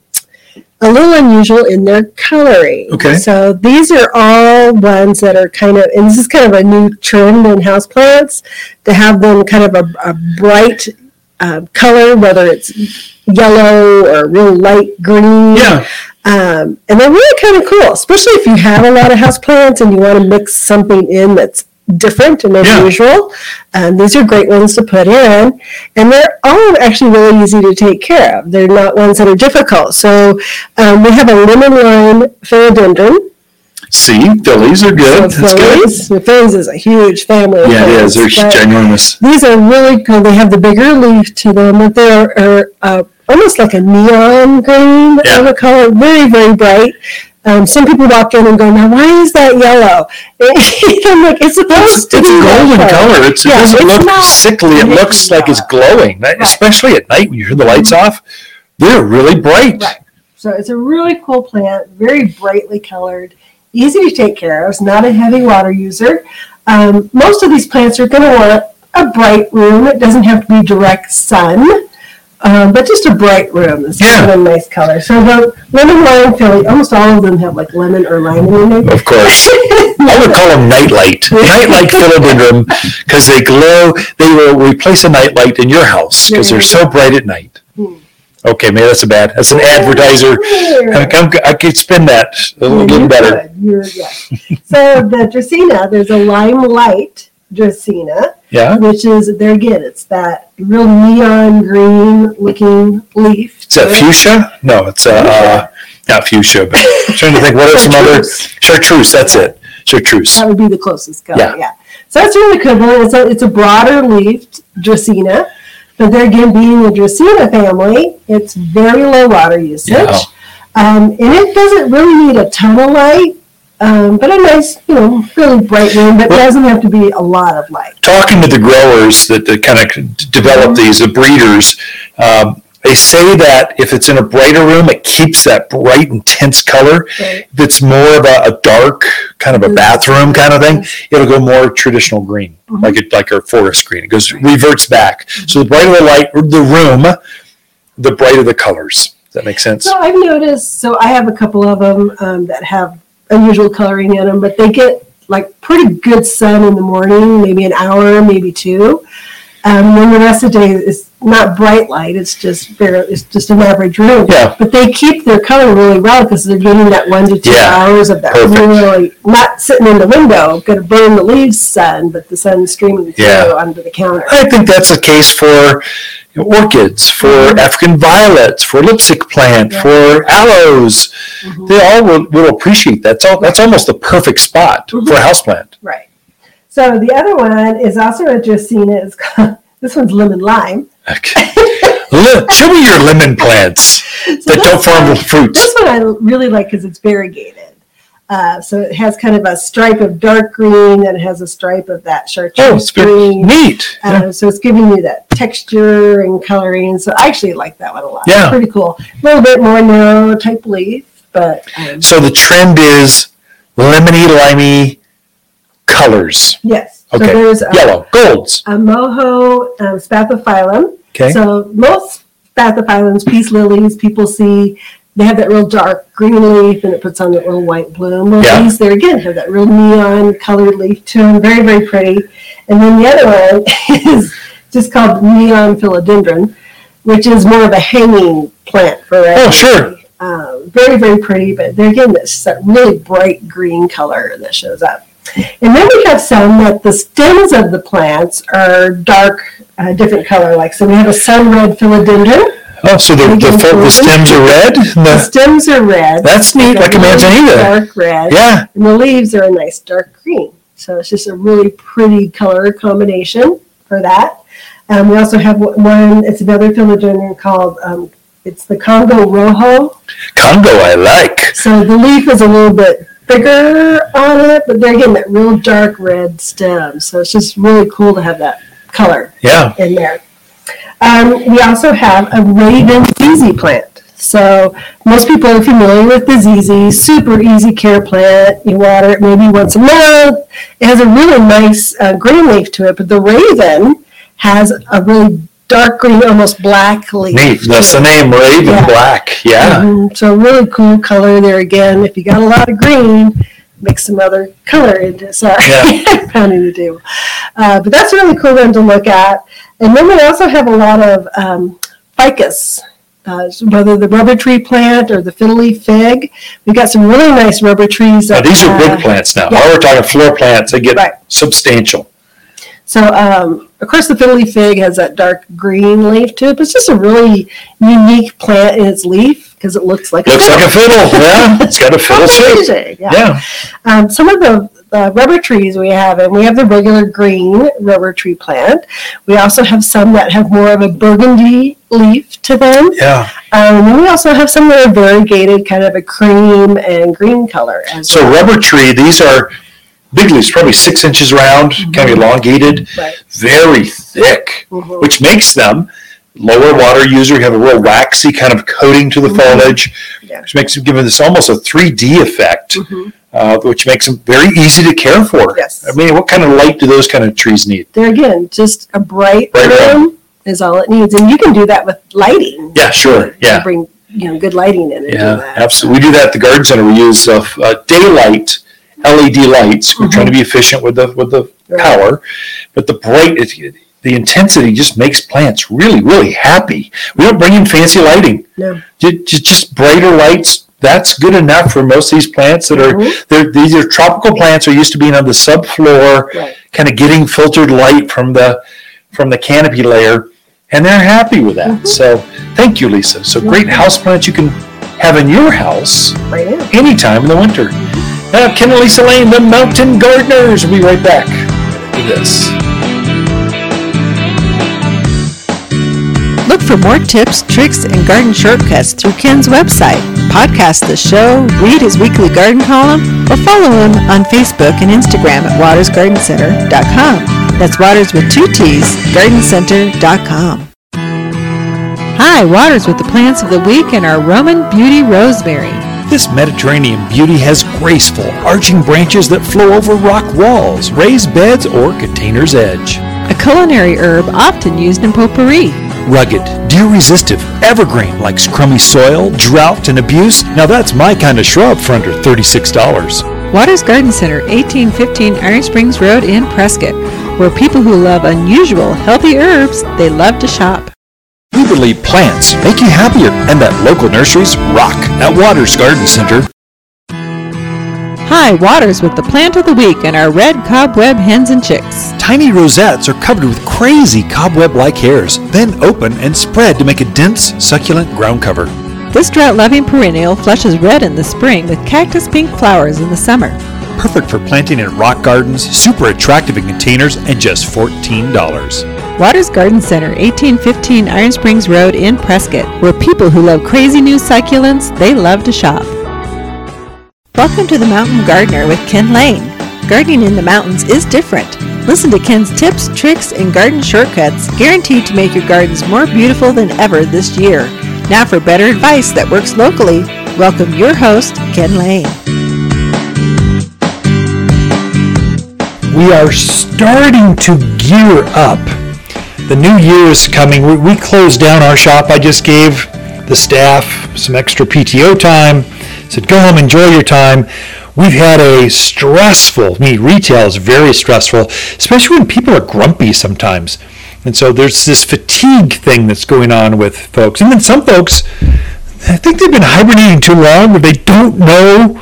a little unusual in their coloring. Okay. So these are all ones that are kind of, and this is kind of a new trend in houseplants to have them kind of a, a bright uh, color, whether it's yellow or real light green. yeah, Um, and they're really kind of cool, especially if you have a lot of houseplants and you want to mix something in that's different and Yeah. unusual. Um, these are great ones to put in, and they're all actually really easy to take care of. They're not ones that are difficult. So um, we have a lemon lime philodendron. see, Phillies are good. So That's good. phillies, the phillies is a huge family. Yeah, it is. They're ginormous. these are really cool. They have the bigger leaf to them, but they're are, uh, almost like a neon green Yeah. of a color, very, very bright. Um, some people walk in and go, "Now, why is that yellow?" I'm like, "It's supposed It's, to it's be golden color. It's, it Yeah, doesn't it's look not sickly. It looks like it's glowing, That- especially at night when you turn the lights off. They're really bright. Right. So it's a really cool plant, very brightly colored, easy to take care of. It's not a heavy water user. Um, most of these plants are going to want a bright room. It doesn't have to be direct sun, um, but just a bright room. It's Yeah. kind of a nice color. So the lemon lime Philly, almost all of them have like lemon or lime in them. Of course. I would call them nightlight, nightlight philodendron, because they glow. They will replace a nightlight in your house because they're so bright at night. Hmm. Okay, maybe that's a bad. That's an advertiser. I, could spin that a little bit better. Yeah. so the Dracaena, there's a lime light Dracaena, Yeah, which is there again. It's that real neon green looking leaf. is that fuchsia? No, it's uh, uh not fuchsia. But I'm trying to think. What are some other chartreuse? That's it. Chartreuse. That would be the closest color. Yeah. Yeah. So that's really cool. It's a it's a broader leafed Dracaena, but there again, being the Dracaena family, it's very low water usage, Yeah. um, and it doesn't really need a ton of light. Um, but a nice, you know, really bright room, but Well- doesn't have to be a lot of light. talking to the growers that, that kind of develop these, the breeders, um, they say that if it's in a brighter room, it keeps that bright, intense color. Right. If it's more of a, a dark, kind of a bathroom kind of thing, it'll go more traditional green, like it, like our forest green. It goes reverts back. So the brighter the light, the room, the brighter the colors. Does that make sense? So I've noticed, so I have a couple of them um, that have unusual coloring in them, but they get like pretty good sun in the morning, maybe an hour, maybe two. Um, then the rest of the day is not bright light; it's just very, it's just an average room. Yeah. But they keep their color really well because they're getting that one to two Yeah. hours of that Perfect. really not sitting in the window, going to burn the leaves sun, but the sun streaming through Yeah. onto the counter. I think that's the case for you know, orchids, for mm-hmm. African violets, for lipstick plant, Yeah. for aloes. Mm-hmm. They all will, will appreciate that. That's, all, that's almost the perfect spot mm-hmm. for a houseplant. Right. So the other one is also Dracaena. It's called, this one's lemon lime. Okay. Show me your lemon plants So that don't form one- fruits. This one I really like because it's variegated. Uh, so it has kind of a stripe of dark green and it has a stripe of that Oh, chartreuse it's very green. neat. Yeah. Uh, so it's giving you that texture and coloring. So I actually like that one a lot. It's Yeah. pretty cool. A little bit more narrow type leaf, but um, So the trend is lemony, limey colors. yes. Okay. So there's a, Yellow, golds. a moho um, spathiphyllum. Okay. So most spathiphyllums, peace lilies, people see they have that real dark green leaf and it puts on that little white bloom. Well, Yeah. these there again have that real neon colored leaf to them, very very pretty. And then the other one is just called neon philodendron, which is more of a hanging plant for Oh, sure. Um, very very pretty, but there again, it's that really bright green color that shows up. And then we have some that the stems of the plants are dark, uh, different color. Like so, we have a sun red philodendron. Oh, so the, the, fo- the stems are red? The the- stems are red. that's neat, like a manzanita. Dark red. Yeah. And the leaves are a nice dark green. So it's just a really pretty color combination for that. Um, we also have one. It's another philodendron called. Um, it's the Congo Rojo. Congo, I like. So the leaf is a little bit bigger on it, but they're getting that real dark red stem. So it's just really cool to have that color Yeah. in there. Um, we also have a raven ZZ plant. So most people are familiar with the ZZ, super easy care plant. You water it maybe once a month. It has a really nice uh, green leaf to it, but the raven has a really dark green, almost black leaf. Neat. That's the name, Raven Yeah. Black. Yeah. Mhm. So really cool color there again. If you got a lot of green, mix some other color into. Sorry, pounding the table. Uh, but that's a really cool one to look at. And then we also have a lot of um, ficus. Uh, whether the rubber tree plant or the fiddle leaf fig, we've got some really nice rubber trees. Now, these are big plants now. yeah. Now we're talking floor plants. They get Right. substantial. So, um, of course, the fiddle leaf fig has that dark green leaf to it, but it's just a really unique plant in its leaf because it looks like Looks a like a fiddle. Yeah. It's got a fiddle shape. Yeah. Yeah. Um, some of the, the rubber trees we have, and we have the regular green rubber tree plant. We also have some that have more of a burgundy leaf to them. Yeah. Um, and we also have some that are variegated, kind of a cream and green color. As So well. rubber tree, these are big leaves, probably six inches round, kind of elongated, Right. very thick, Mhm. which makes them lower water user. You have a real waxy kind of coating to the foliage, Yeah. which makes them give this almost a 3D effect, uh, which makes them very easy to care for. Yes. I mean, what kind of light do those kind of trees need? There again, just a bright Bright room. room is all it needs, and you can do that with lighting. Yeah, sure. You Yeah. bring you know good lighting in Yeah, that. absolutely. We do that at the garden center. We use uh, uh, daylight LED lights. We're trying to be efficient with the with the Mm-hmm. Right. power, but the bright, it, the intensity just makes plants really, really happy. We don't bring in fancy lighting. No. Ju- ju- Just brighter lights. That's good enough for most of these plants that are. Mhm. They're, these are tropical plants. Are used to being on the subfloor, Right. kind of getting filtered light from the from the canopy layer, and they're happy with that. Mm-hmm. So, thank you, Lisa. So, great house plants you can have in your house Right now. anytime in the winter. Now, Ken and Lisa Lane, the Mountain Gardeners. We'll be right back to this. Look for more tips, tricks, and garden shortcuts through Ken's website. Podcast the show, read his weekly garden column, or follow him on Facebook and Instagram at watersgardencenter.com. That's Waters with two T's, gardencenter.com. Hi, Waters with the plants of the week and our Roman Beauty Rosemary. This Mediterranean beauty has graceful, arching branches that flow over rock walls, raised beds, or container's edge. A culinary herb often used in potpourri. Rugged, deer-resistive, evergreen, likes crummy soil, drought, and abuse. Now that's my kind of shrub for under $36. Waters Garden Center, 1815 Iron Springs Road in Prescott, where people who love unusual, healthy herbs, they love to shop. We believe plants make you happier and that local nurseries rock at Waters Garden Center. Hi, Waters with the plant of the week and our red cobweb hens and chicks. Tiny rosettes are covered with crazy cobweb-like hairs, then open and spread to make a dense, succulent ground cover. This drought-loving perennial flushes red in the spring with cactus pink flowers in the summer. Perfect for planting in rock gardens, super attractive in containers, and just $14. Waters Garden Center, 1815 Iron Springs Road in Prescott, where people who love crazy new succulents, they love to shop. Welcome to the Mountain Gardener with Ken Lane. Gardening in the mountains is different. Listen to Ken's tips, tricks, and garden shortcuts guaranteed to make your gardens more beautiful than ever this year. Now for better advice that works locally, welcome your host, Ken Lane. We are starting to gear up. The new year is coming. We, we closed down our shop. I just gave the staff some extra PTO time. Said, go home, enjoy your time. We've had a stressful, I mean, retail is very stressful, especially when people are grumpy sometimes. And so there's this fatigue thing that's going on with folks. And then some folks, I think they've been hibernating too long, or they don't know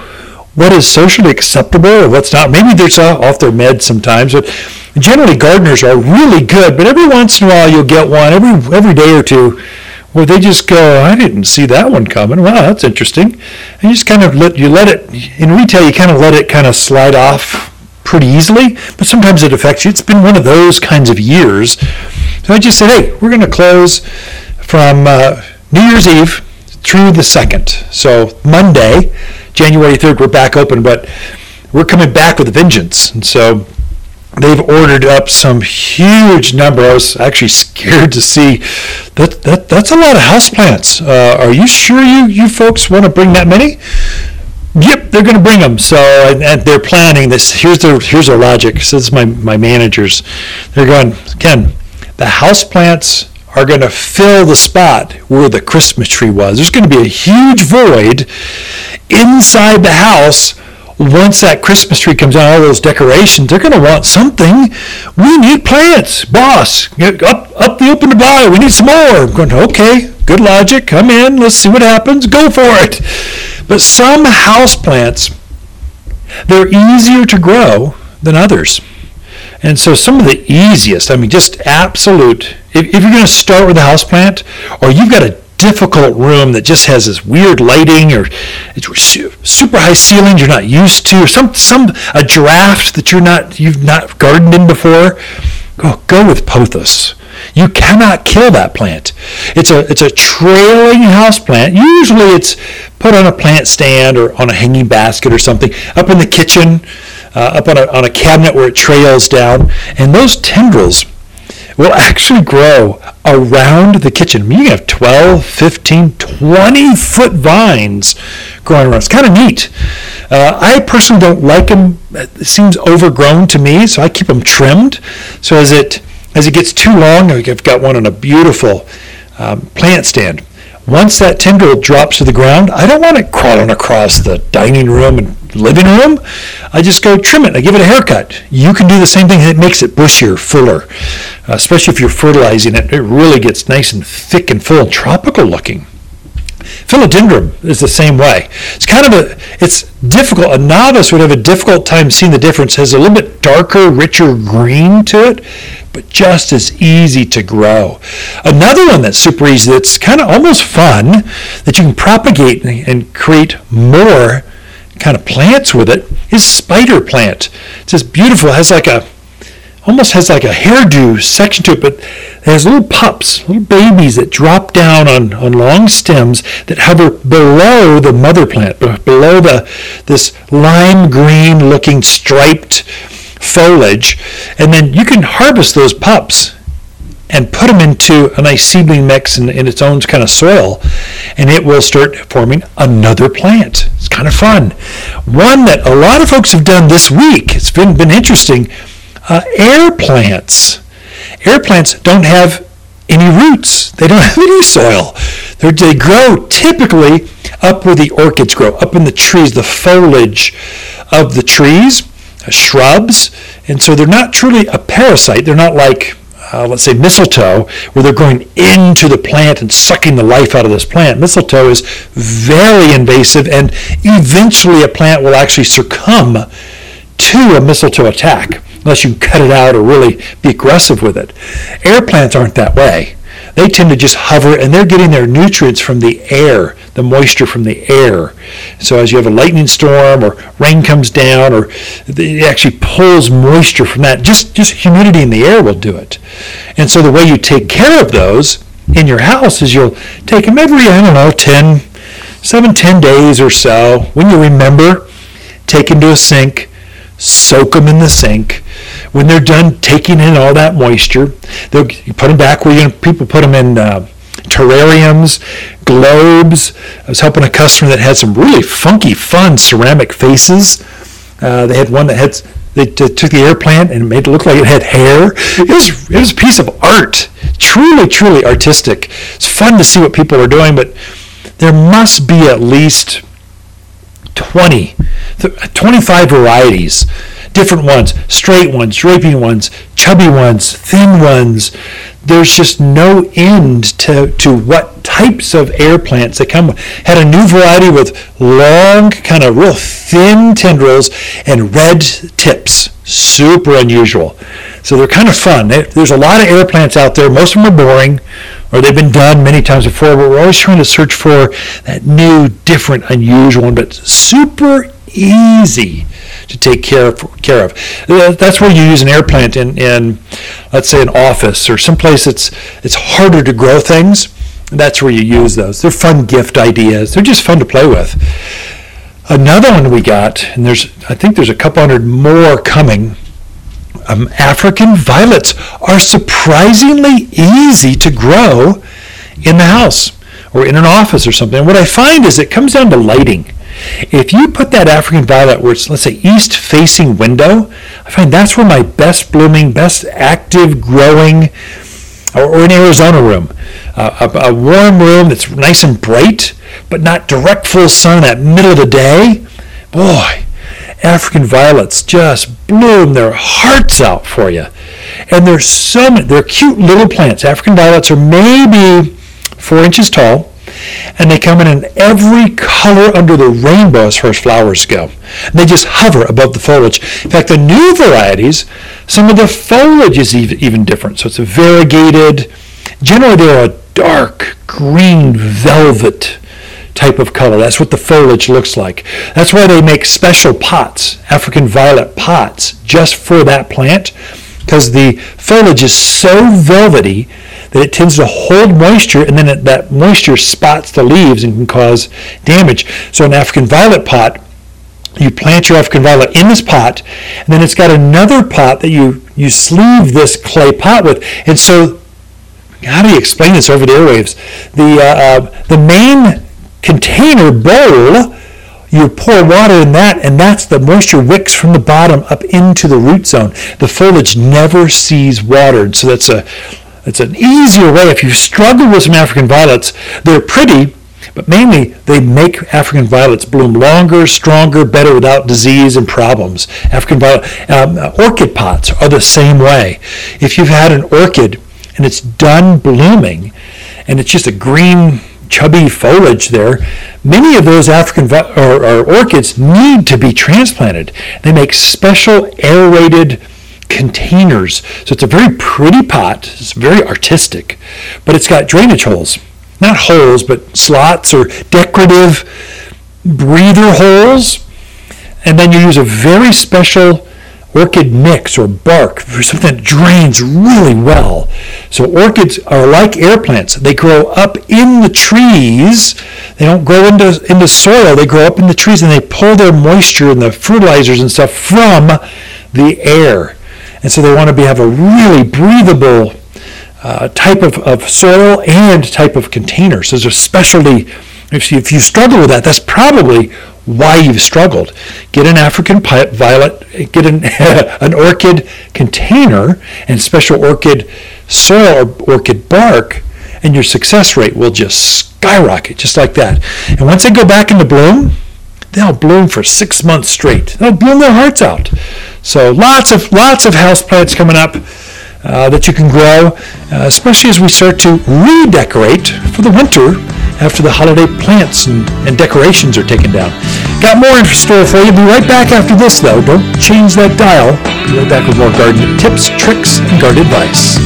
what is socially acceptable or what's not. Maybe they're off their meds sometimes, but generally gardeners are really good. But every once in a while, you'll get one every every day or two where they just go, "I didn't see that one coming. Wow, that's interesting." And you just kind of let you let it in retail. You kind of let it kind of slide off pretty easily, but sometimes it affects you. It's been one of those kinds of years. So I just said, "Hey, we're going to close from uh, New Year's Eve through the second. So Monday, January 3rd, we're back open, but we're coming back with a vengeance. And so they've ordered up some huge number. I was actually scared to see that, that that's a lot of houseplants. Uh, are you sure you, you folks want to bring that many? Yep, they're going to bring them. So, and, and they're planning this. Here's their here's their logic. So this is my my managers. They're going, Ken, the houseplants are going to fill the spot where the Christmas tree was. There's going to be a huge void inside the house once that Christmas tree comes out, all those decorations, they're going to want something. We need plants, boss. Up, up the open to buy. We need some more. I'm going, okay, good logic. Come in. Let's see what happens. Go for it. But some house plants, they're easier to grow than others. And so some of the easiest, I mean, just absolute, if, if you're going to start with a house plant or you've got a difficult room that just has this weird lighting or it's super high ceilings you're not used to or some some a draft that you're not you've not gardened in before. Go go with pothos. You cannot kill that plant. It's a it's a trailing house plant. Usually it's put on a plant stand or on a hanging basket or something up in the kitchen uh, up on a, on a cabinet where it trails down. And those tendrils will actually grow around the kitchen. You can have 12, 15, 20 foot vines growing around. It's kind of neat. Uh, I personally don't like them. It seems overgrown to me, so I keep them trimmed. So as it as it gets too long, I've got one on a beautiful um, plant stand. Once that tendril drops to the ground, I don't want it crawling across the dining room and living room. I just go trim it. I give it a haircut. You can do the same thing. It makes it bushier, fuller, uh, especially if you're fertilizing it. It really gets nice and thick and full and tropical looking. Philodendron is the same way. It's kind of a, it's difficult. A novice would have a difficult time seeing the difference. It has a little bit darker, richer green to it, but just as easy to grow. Another one that's super easy, that's kind of almost fun, that you can propagate and create more kind of plants with it, is spider plant. It's just beautiful. It has like a almost has like a hairdo section to it, but it has little pups, little babies that drop down on, on long stems that hover below the mother plant, below the this lime green looking striped foliage. And then you can harvest those pups and put them into a nice seedling mix in, in its own kind of soil, and it will start forming another plant. It's kind of fun. One that a lot of folks have done this week, it's been, been interesting uh, air plants. Air plants don't have any roots. They don't have any soil. They're, they grow typically up where the orchids grow, up in the trees, the foliage of the trees, uh, shrubs. And so they're not truly a parasite. They're not like, uh, let's say, mistletoe, where they're going into the plant and sucking the life out of this plant. Mistletoe is very invasive, and eventually a plant will actually succumb to a mistletoe attack unless you cut it out or really be aggressive with it. Air plants aren't that way. They tend to just hover and they're getting their nutrients from the air, the moisture from the air. So as you have a lightning storm or rain comes down or it actually pulls moisture from that, just, just humidity in the air will do it. And so the way you take care of those in your house is you'll take them every, I don't know, 10, 7, 10 days or so. When you remember, take them to a sink, soak them in the sink. When they're done taking in all that moisture, they'll put them back where you people put them in uh, terrariums, globes. I was helping a customer that had some really funky, fun ceramic faces. Uh, they had one that had they t- took the air plant and made it look like it had hair. It was it was a piece of art, truly, truly artistic. It's fun to see what people are doing, but there must be at least 20 25 varieties, different ones, straight ones, draping ones, chubby ones, thin ones. There's just no end to, to what types of air plants that come. With. Had a new variety with long, kind of real thin tendrils and red tips. Super unusual. So they're kind of fun. There's a lot of air plants out there. Most of them are boring or they've been done many times before, but we're always trying to search for that new, different, unusual one, but super easy to take care of. Care of. That's where you use an air plant in, in, let's say, an office or someplace that's it's harder to grow things. That's where you use those. They're fun gift ideas. They're just fun to play with. Another one we got, and there's I think there's a couple hundred more coming. Um, African violets are surprisingly easy to grow in the house or in an office or something. And what I find is it comes down to lighting. If you put that African violet where it's, let's say, east facing window, I find that's where my best blooming, best active growing, or, an Arizona room, uh, a, a, warm room that's nice and bright, but not direct full sun at middle of the day. Boy, African violets just bloom their hearts out for you. And they're so many, they're cute little plants. African violets are maybe four inches tall and they come in every color under the rainbow as far as flowers go. They just hover above the foliage. In fact, the new varieties, some of the foliage is even different. So it's a variegated, generally they're a dark green velvet type of color. That's what the foliage looks like. That's why they make special pots, African violet pots, just for that plant, because the foliage is so velvety that it tends to hold moisture and then it, that moisture spots the leaves and can cause damage. So an African violet pot, you plant your African violet in this pot, and then it's got another pot that you, you sleeve this clay pot with. And so how do you explain this over the airwaves? The, uh, uh, the main container bowl, you pour water in that, and that's the moisture wicks from the bottom up into the root zone. The foliage never sees water, so that's a it's an easier way. If you struggle with some African violets, they're pretty, but mainly they make African violets bloom longer, stronger, better without disease and problems. African violet um, orchid pots are the same way. If you've had an orchid and it's done blooming, and it's just a green chubby foliage there, many of those African or, or orchids need to be transplanted. They make special aerated containers. So it's a very pretty pot. It's very artistic, but it's got drainage holes. Not holes, but slots or decorative breather holes. And then you use a very special orchid mix or bark for something that drains really well. So orchids are like air plants. They grow up in the trees. They don't grow into, into soil. They grow up in the trees and they pull their moisture and the fertilizers and stuff from the air. And so they want to be, have a really breathable uh, type of, of soil and type of container. So there's a specialty. If you, if you struggle with that, that's probably why you've struggled. Get an African violet, get an, an orchid container and special orchid soil or orchid bark, and your success rate will just skyrocket, just like that. And once they go back into bloom, they'll bloom for six months straight. They'll bloom their hearts out. So lots of lots of house plants coming up. Uh, that you can grow, uh, especially as we start to redecorate for the winter after the holiday plants and, and decorations are taken down. Got more in store for you. Be right back after this, though. Don't change that dial. Be right back with more garden tips, tricks, and garden advice.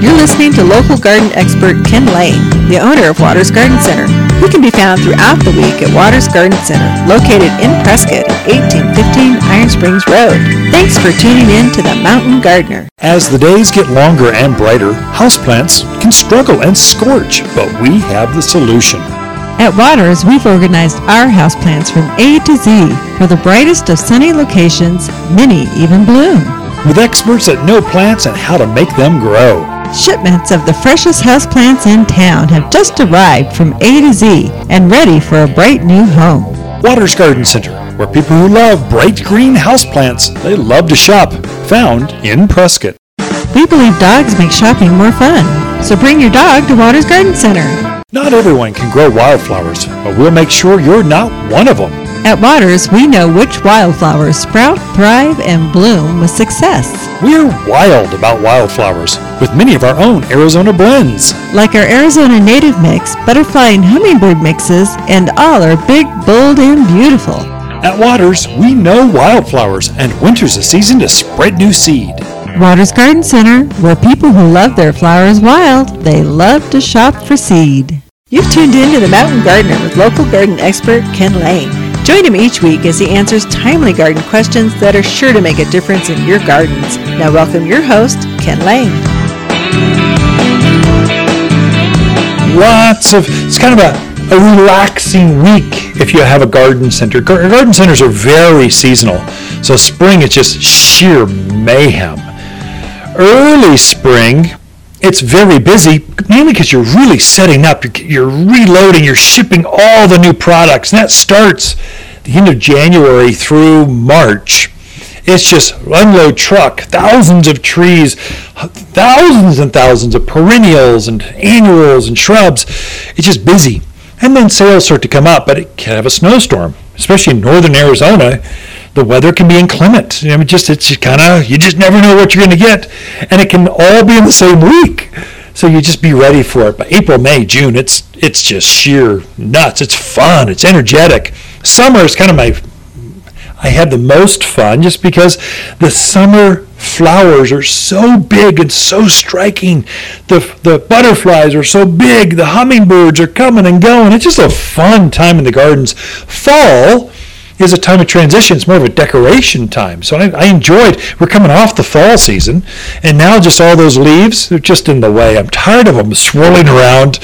You're listening to local garden expert Ken Lane, the owner of Waters Garden Center. He can be found throughout the week at Waters Garden Center, located in Prescott at 1815 Iron Springs Road. Thanks for tuning in to The Mountain Gardener. As the days get longer and brighter, houseplants can struggle and scorch, but we have the solution. At Waters, we've organized our houseplants from A to Z for the brightest of sunny locations, many even bloom. With experts that know plants and how to make them grow. Shipments of the freshest houseplants in town have just arrived from A to Z and ready for a bright new home. Waters Garden Center, where people who love bright green houseplants, they love to shop, found in Prescott. We believe dogs make shopping more fun, so bring your dog to Waters Garden Center. Not everyone can grow wildflowers, but we'll make sure you're not one of them. At Waters, we know which wildflowers sprout, thrive, and bloom with success. We're wild about wildflowers, with many of our own Arizona blends. Like our Arizona native mix, butterfly and hummingbird mixes, and all are big, bold, and beautiful. At Waters, we know wildflowers, and winter's a season to spread new seed. Waters Garden Center, where people who love their flowers wild, they love to shop for seed. You've tuned in to The Mountain Gardener with local garden expert Ken Lane. Join him each week as he answers timely garden questions that are sure to make a difference in your gardens. Now welcome your host, Ken Lane. Lots of, it's kind of a, a relaxing week if you have a garden center. Garden centers are very seasonal. So spring is just sheer mayhem. Early spring, it's very busy, mainly because you're really setting up, you're reloading, you're shipping all the new products, and that starts the end of January through March. It's just unload truck, thousands of trees, thousands and thousands of perennials and annuals and shrubs. It's just busy. And then sales start to come up, but it can have a snowstorm, especially in northern Arizona the weather can be inclement. I mean, just it's kind of you just never know what you're going to get, and it can all be in the same week. So you just be ready for it. But April, May, June, it's it's just sheer nuts. It's fun. It's energetic. Summer is kind of my I had the most fun just because the summer flowers are so big and so striking. The, the butterflies are so big. The hummingbirds are coming and going. It's just a fun time in the gardens. Fall is a time of transition. It's more of a decoration time. So I, I, enjoyed. We're coming off the fall season, and now just all those leaves, they're just in the way. I'm tired of them swirling around.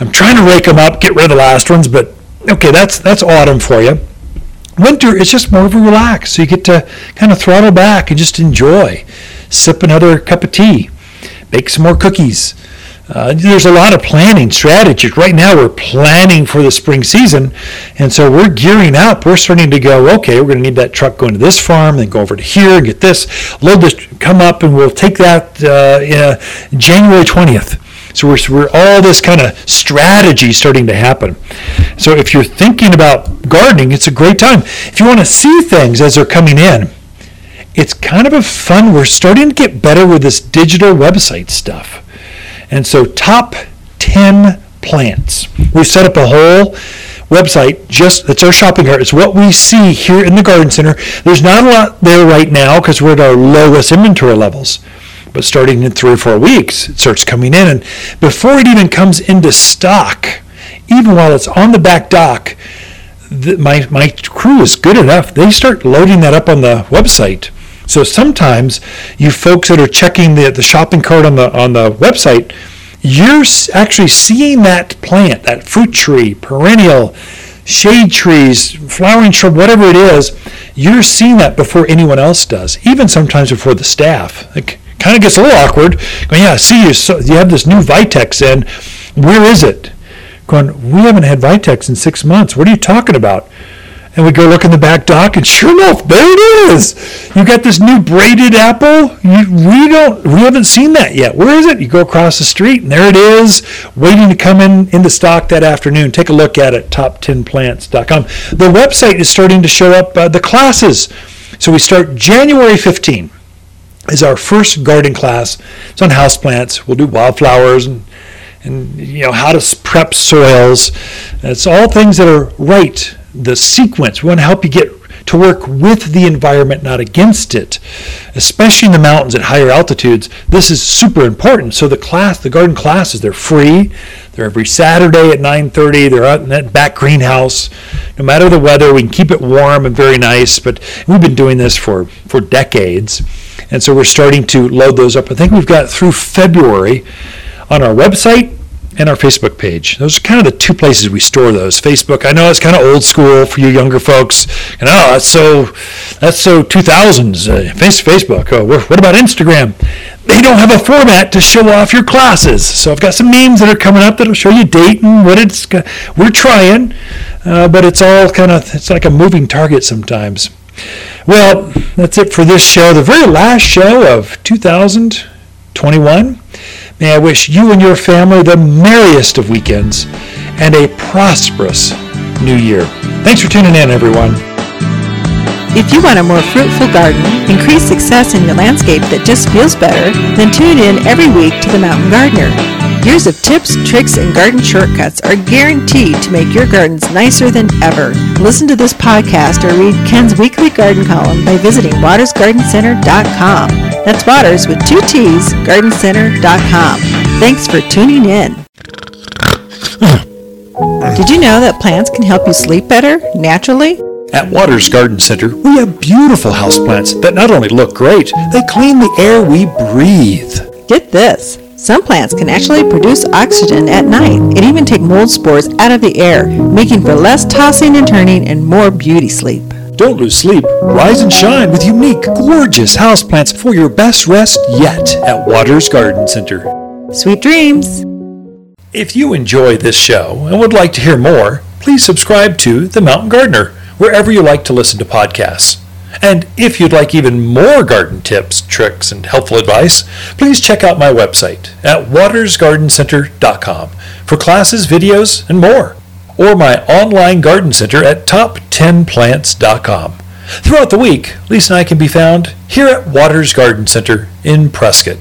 I'm trying to rake them up, get rid of the last ones, but okay, that's that's autumn for you. Winter is just more of a relax. So you get to kind of throttle back and just enjoy. Sip another cup of tea. bake some more cookies. Uh, there's a lot of planning strategies. Right now, we're planning for the spring season, and so we're gearing up. We're starting to go, okay, we're going to need that truck going to this farm, then go over to here and get this, load this, come up, and we'll take that uh, January 20th. So we're, we're all this kind of strategy starting to happen. So if you're thinking about gardening, it's a great time. If you want to see things as they're coming in, it's kind of a fun. We're starting to get better with this digital website stuff. And so, top 10 plants. We've set up a whole website just it's our shopping cart. It's what we see here in the garden center. There's not a lot there right now because we're at our lowest inventory levels. But starting in three or four weeks it starts coming in. And before it even comes into stock even while it's on the back dock the, my, my crew is good enough. They start loading that up on the website so sometimes you folks that are checking the, the shopping cart on the on the website, you're actually seeing that plant, that fruit tree, perennial, shade trees, flowering shrub, whatever it is, you're seeing that before anyone else does, even sometimes before the staff. It kind of gets a little awkward. Going, yeah, see, you, so you have this new Vitex in. Where is it? Going, we haven't had Vitex in six months. What are you talking about? And we go look in the back dock, and sure enough, there it is. You got this new braided apple. You, we don't, we haven't seen that yet. Where is it? You go across the street, and there it is, waiting to come in into stock that afternoon. Take a look at it, top10plants.com. The website is starting to show up uh, the classes. So we start January 15 is our first garden class. It's on houseplants. We'll do wildflowers and and you know how to prep soils. It's all things that are right the sequence. We want to help you get to work with the environment, not against it. Especially in the mountains at higher altitudes, this is super important. So the class, the garden classes, they're free. They're every Saturday at 9:30. They're out in that back greenhouse. No matter the weather, we can keep it warm and very nice. But we've been doing this for for decades, and so we're starting to load those up. I think we've got through February on our website and our Facebook page. Those are kind of the two places we store those. Facebook, I know it's kind of old school for you younger folks. And oh, that's so that's so 2000s. Uh, Facebook. Oh, what about Instagram? They don't have a format to show off your classes. So I've got some memes that are coming up that'll show you date and what it's. We're trying, uh, but it's all kind of it's like a moving target sometimes. Well, that's it for this show. The very last show of 2021. May I wish you and your family the merriest of weekends and a prosperous new year. Thanks for tuning in, everyone. If you want a more fruitful garden, increased success in your landscape that just feels better, then tune in every week to The Mountain Gardener. Years of tips, tricks, and garden shortcuts are guaranteed to make your gardens nicer than ever. Listen to this podcast or read Ken's weekly garden column by visiting watersgardencenter.com. That's Waters with two T's, gardencenter.com. Thanks for tuning in. Did you know that plants can help you sleep better naturally? At Waters Garden Center, we have beautiful houseplants that not only look great, they clean the air we breathe. Get this. Some plants can actually produce oxygen at night and even take mold spores out of the air, making for less tossing and turning and more beauty sleep. Don't lose sleep. Rise and shine with unique, gorgeous houseplants for your best rest yet at Waters Garden Center. Sweet dreams! If you enjoy this show and would like to hear more, please subscribe to The Mountain Gardener wherever you like to listen to podcasts. And if you'd like even more garden tips, tricks, and helpful advice, please check out my website at watersgardencenter.com for classes, videos, and more, or my online garden center at top10plants.com. Throughout the week, Lisa and I can be found here at Waters Garden Center in Prescott.